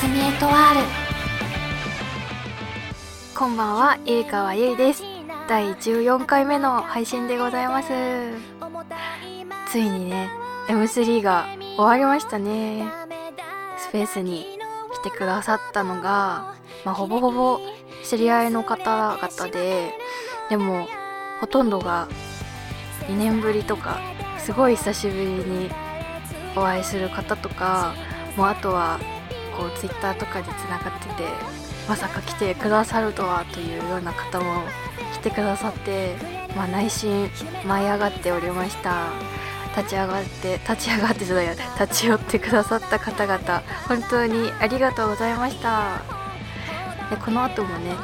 すみエトワールこんばんはゆいかわゆいです。第14回目の配信でございます。ついにね M3 が終わりましたね。スペースに来てくださったのが、まあ、ほぼほぼ知り合いの方々ででもほとんどが2年ぶりとかすごい久しぶりにお会いする方とかもうあとはこう Twitter とかでつながっててまさか来てくださるとはというような方も来てくださって、まあ、内心舞い上がっておりました。立ち上がって立ち上がってじゃない立ち寄ってくださった方々本当にありがとうございました。でこの後もね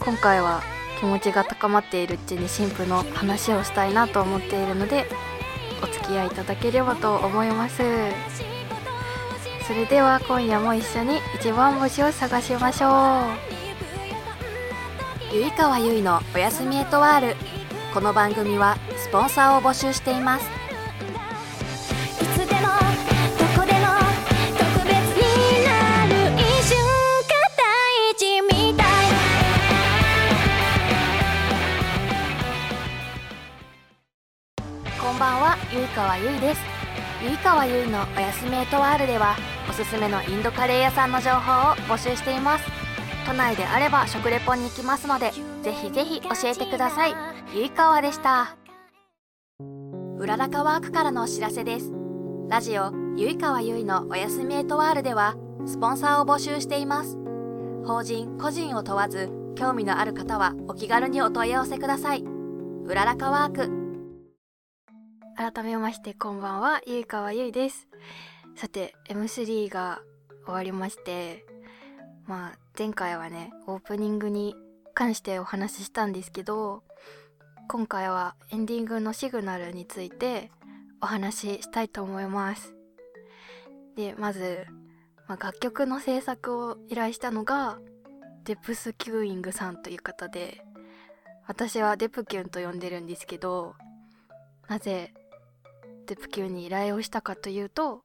今回は気持ちが高まっているうちに新婦の話をしたいなと思っているのでお付き合いいただければと思います。それでは今夜も一緒に一番星を探しましょう。ゆいかわゆいのおやすみエトワール。この番組はスポンサーを募集しています。こんばんはゆいかわゆいですゆいかわゆいのおやすみエトワールではおすすめのインドカレー屋さんの情報を募集しています。都内であれば食レポに行きますのでぜひぜひ教えてください。ゆいかわでした。うららかワークからのお知らせです。ラジオゆいかわゆいのおやすみエトワールではスポンサーを募集しています。法人個人を問わず興味のある方はお気軽にお問い合わせください。うららかワーク。改めましてこんばんはゆいかわゆいです。さて M3 が終わりましてまあ前回はねオープニングに関してお話ししたんですけど今回はエンディングのシグナルについてお話ししたいと思います。でまず、まあ、楽曲の制作を依頼したのがデプスキューイングさんという方で私はデプキュンと呼んでるんですけどなぜデプキュンに依頼をしたかというと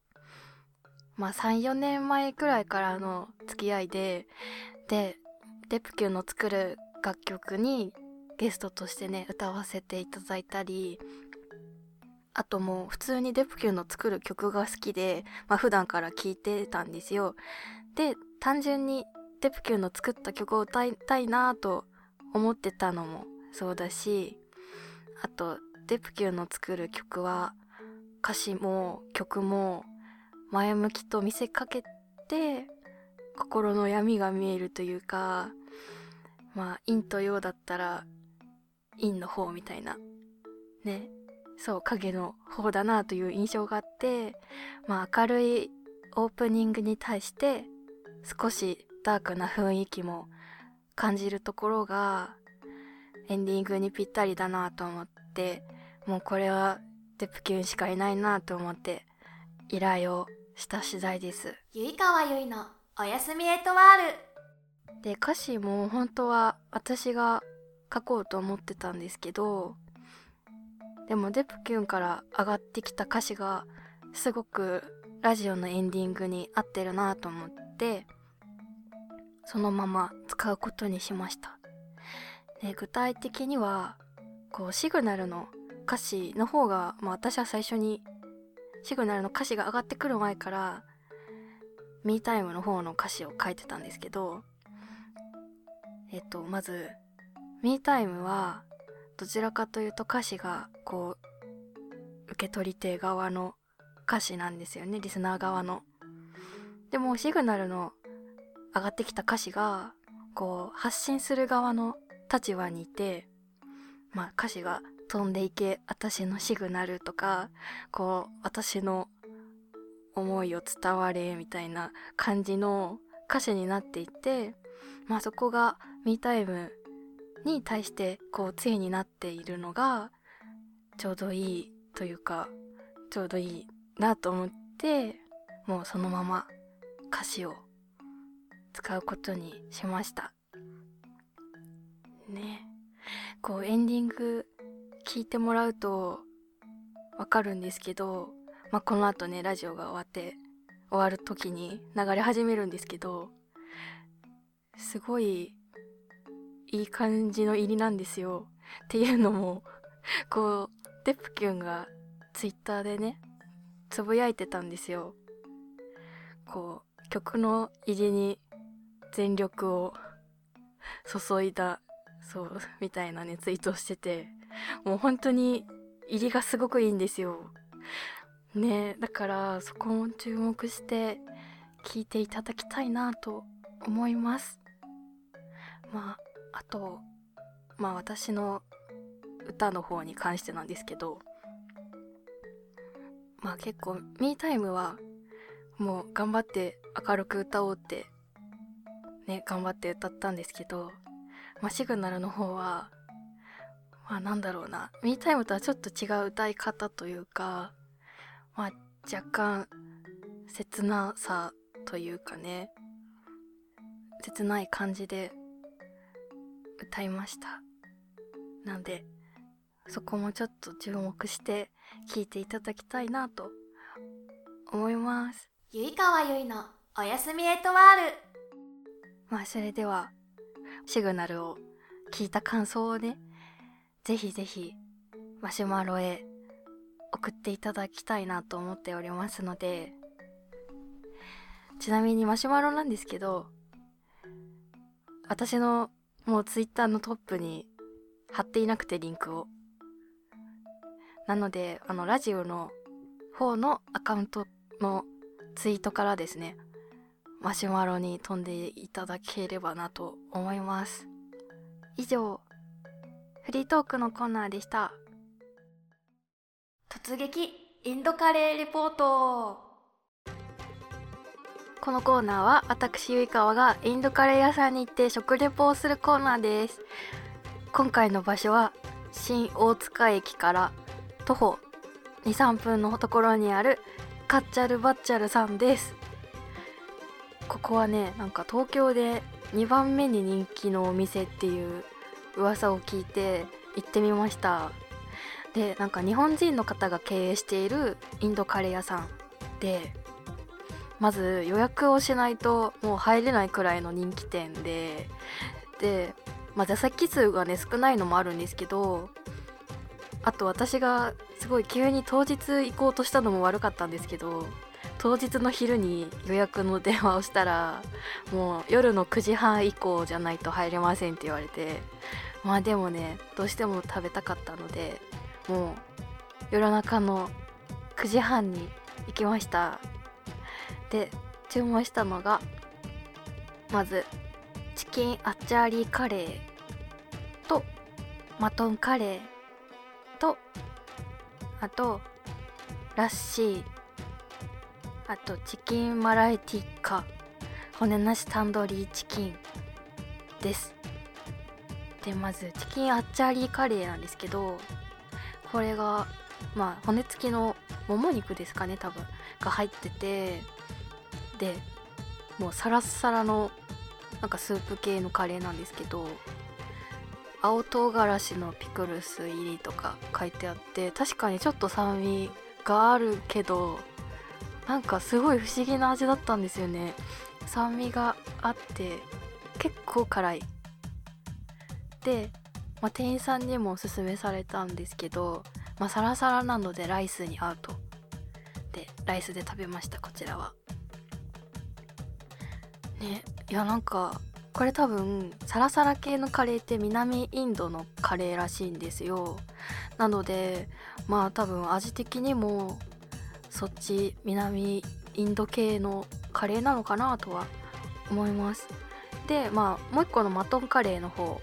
まあ34年前くらいからの付き合いででデプキュンの作る楽曲にゲストとしてね歌わせていただいたりあともう普通にデプキュンの作る曲が好きで、まあ、普段から聴いてたんですよ。で単純にデプキュンの作った曲を歌いたいなと思ってたのもそうだしあとデプキュンの作る曲は歌詞も曲も前向きと見せかけて心の闇が見えるというかまあ陰と陽だったら陰の方みたいなねそう影の方だなという印象があってまあ明るいオープニングに対して少しダークな雰囲気も感じるところがエンディングにぴったりだなと思ってもうこれはデプキュンしかいないなと思って依頼をした次第です。ゆいかわゆいのおやすみエトワール。で歌詞も本当は私が書こうと思ってたんですけどでもデプキュンから上がってきた歌詞がすごくラジオのエンディングに合ってるなと思ってそのまま使うことにしました。で具体的にはこうシグナルの歌詞の方が、まあ、私は最初にシグナルの歌詞が上がってくる前からミータイムの方の歌詞を書いてたんですけどえっとまずミータイムはどちらかというと歌詞がこう受け取り手側の歌詞なんですよねリスナー側の。でもシグナルの上がってきた歌詞がこう発信する側の立場にいてまあ歌詞が飛んでいけ私のシグナルとかこう私の思いを伝われみたいな感じの歌詞になっていてまあそこがミータイムに対してこう杖になっているのがちょうどいいというかちょうどいいなと思ってもうそのまま歌詞を使うことにしました。ね。こうエンディング聞いてもらうとわかるんですけど、まあ、この後ねラジオが終わって終わる時に流れ始めるんですけどすごいいい感じの入りなんですよ。っていうのもこうデップキュンがツイッターでねつぶやいてたんですよ。こう曲の入りに全力を注いだそうみたいなねツイートをしててもう本当に入りがすごくいいんですよ。ねだからそこも注目して聴いていただきたいなと思います。まああとまあ私の歌の方に関してなんですけどまあ結構ミータイムはもう頑張って明るく歌おうってね頑張って歌ったんですけど、まあ、シグナルの方はまあなんだろうな。ミータイムとはちょっと違う歌い方というかまあ若干切なさというかね。切ない感じで歌いました。なんでそこもちょっと注目して聴いていただきたいなと思います。ゆいかわゆいのおやすみエトワールまあそれではシグナルを聞いた感想をねぜひぜひマシュマロへ送っていただきたいなと思っておりますのでちなみにマシュマロなんですけど私のもうツイッターのトップに貼っていなくてリンクを。なのであのラジオの方のアカウントのツイートからですねマシュマロに飛んでいただければなと思います。以上フリートークのコーナーでした。突撃インドカレーレポート。このコーナーは私ゆいかわがインドカレー屋さんに行って食レポをするコーナーです。今回の場所は新大塚駅から徒歩23分のところにあるカッチャルバッチャルさんです。ここはねなんか東京で2番目に人気のお店っていう噂を聞いて行ってみました。でなんか日本人の方が経営しているインドカレー屋さんでまず予約をしないともう入れないくらいの人気店でで、まあ、座席数がね少ないのもあるんですけどあと私がすごい急に当日行こうとしたのも悪かったんですけど当日の昼に予約の電話をしたらもう夜の9時半以降じゃないと入れませんって言われてまあでもねどうしても食べたかったのでもう夜中の9時半に行きました。で注文したのがまずチキンアッチャーリーカレーとマトンカレーとあとラッシーあとチキンマライティッカ骨なしタンドリーチキンです。でまずチキンアッチャーリーカレーなんですけどこれがまあ骨付きのもも肉ですかね多分。が入っててでもうサラッサラのなんかスープ系のカレーなんですけど青唐辛子のピクルス入りとか書いてあって確かにちょっと酸味があるけどなんかすごい不思議な味だったんですよね。酸味があって結構辛い。で、まあ、店員さんにもおすすめされたんですけど、まあ、サラサラなのでライスに合うと。でライスで食べましたこちらは。ねいやなんかこれ多分サラサラ系のカレーって南インドのカレーらしいんですよ。なのでまあ多分味的にもそっち南インド系のカレーなのかなとは思います。でまあもう一個のマトンカレーの方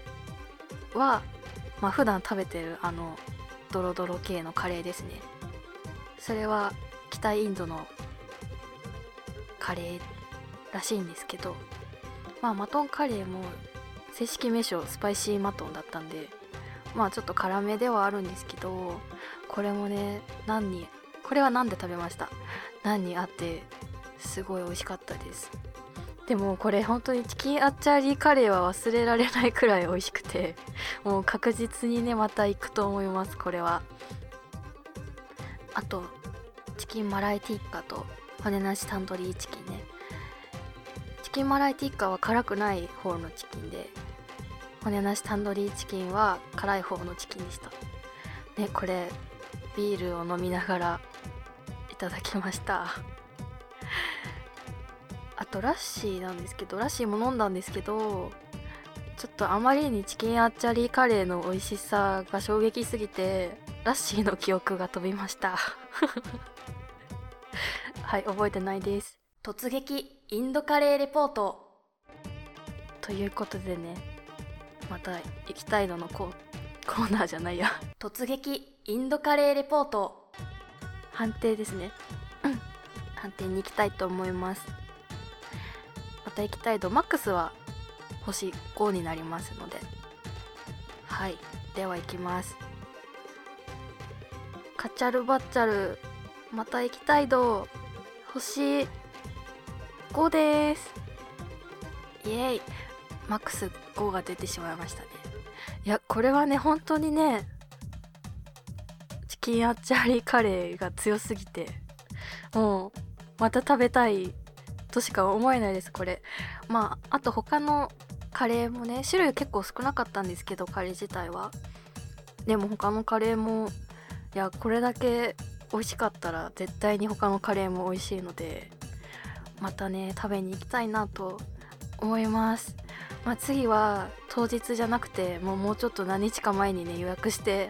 はまあ普段食べてるあのドロドロ系のカレーですね。それは北インドのカレーらしいんですけどまあマトンカレーも正式名称スパイシーマトンだったんでまあちょっと辛めではあるんですけどこれもね何にこれは何で食べました？何にあってすごい美味しかったです。でもこれ本当にチキンアッチャーリーカレーは忘れられないくらい美味しくてもう確実にねまた行くと思いますこれは。あとチキンマライティッカと骨なしタンドリーチキンね。チキンマライティッカは辛くない方のチキンで骨なしタンドリーチキンは辛い方のチキンでした。ねこれビールを飲みながらただきました。あとラッシーなんですけどラッシーも飲んだんですけどちょっとあまりにチキンアッチャリーカレーの美味しさが衝撃すぎてラッシーの記憶が飛びました。はい覚えてないです。突撃インドカレーレポート。ということでねまた行きたいののココーナーじゃないや。突撃インドカレーレポート判定ですね。うん。判定に行きたいと思います。また行きたい度マックスは星5になりますので。はい。では行きます。カチャルバッチャル。また行きたい度星5です。イエーイ。マックス5が出てしまいましたね。いやこれはね本当にねキンアッチャリカレーが強すぎて。もうまた食べたいとしか思えないですこれ。まああと他のカレーもね種類結構少なかったんですけどカレー自体は。でも他のカレーもいやこれだけ美味しかったら絶対に他のカレーも美味しいのでまたね食べに行きたいなと思います。まあ、次は当日じゃなくてもうもうちょっと何日か前にね予約して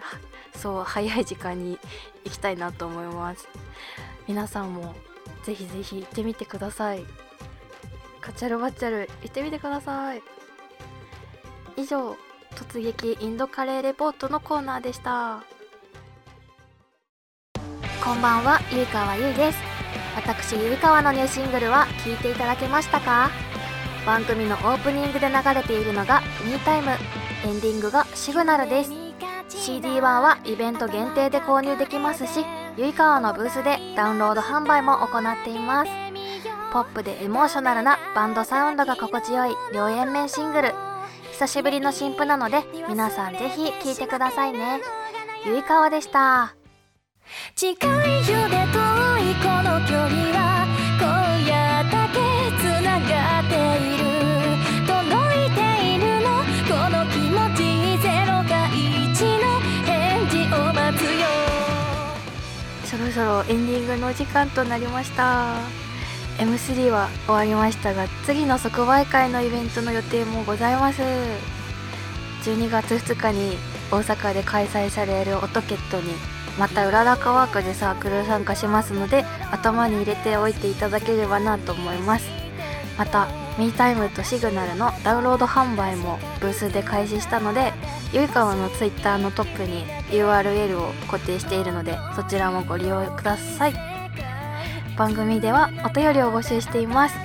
そう早い時間に行きたいなと思います。皆さんもぜひぜひ行ってみてください。カチャルバチャル行ってみてください。以上突撃インドカレーレポートのコーナーでした。こんばんはゆいかわゆいです。私ゆいかわのニューシングルは聴いていただけましたか？番組のオープニングで流れているのが「ミータイム」エンディングが「シグナル」です。CD 版はイベント限定で購入できますしゆいかわのブースでダウンロード販売も行っています。ポップでエモーショナルなバンドサウンドが心地よい両円面シングル。久しぶりの新譜なので皆さんぜひ聴いてくださいね。ゆいかわでした。近いよで遠いこの距離は今夜だけつながっろそろエンディングのお時間となりました。M3 は終わりましたが次の即売会のイベントの予定もございます。12月2日に大阪で開催されるオトケットにまた裏高ワークでサークル参加しますので頭に入れておいていただければなと思います。またミータイムとシグナルのダウンロード販売もブースで開始したのでゆいかわのツイッターのトップに URL を固定しているのでそちらもご利用ください。番組ではお便りを募集しています。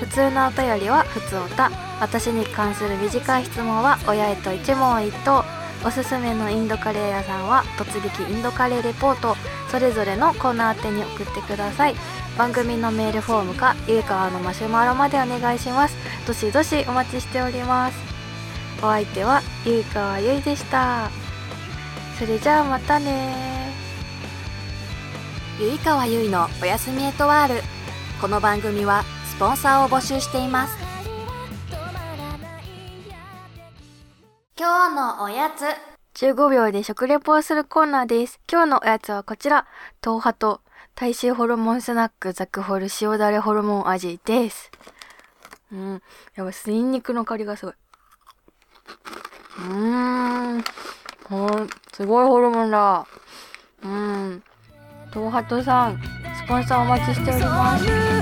普通のお便りは普通おた。私に関する短い質問は親へと一問一答。おすすめのインドカレー屋さんは突撃インドカレーレポート。それぞれのコーナー宛てに送ってください。番組のメールフォームかゆいかわのマシュマロまでお願いします。どしどしお待ちしております。お相手はゆいかわゆいでした。それじゃあまたねゆいかわゆいのおやすみエトワール。この番組はスポンサーを募集しています。今日のおやつ15秒で食レポをするコーナーです。今日のおやつはこちら。豆腐と大衆ホルモンスナックザクホル塩だれホルモン味です。うん。やばいニンニクの香りがすごい。うーんすごいホルモンだ。うん。東ハトさんスポンサーお待ちしております。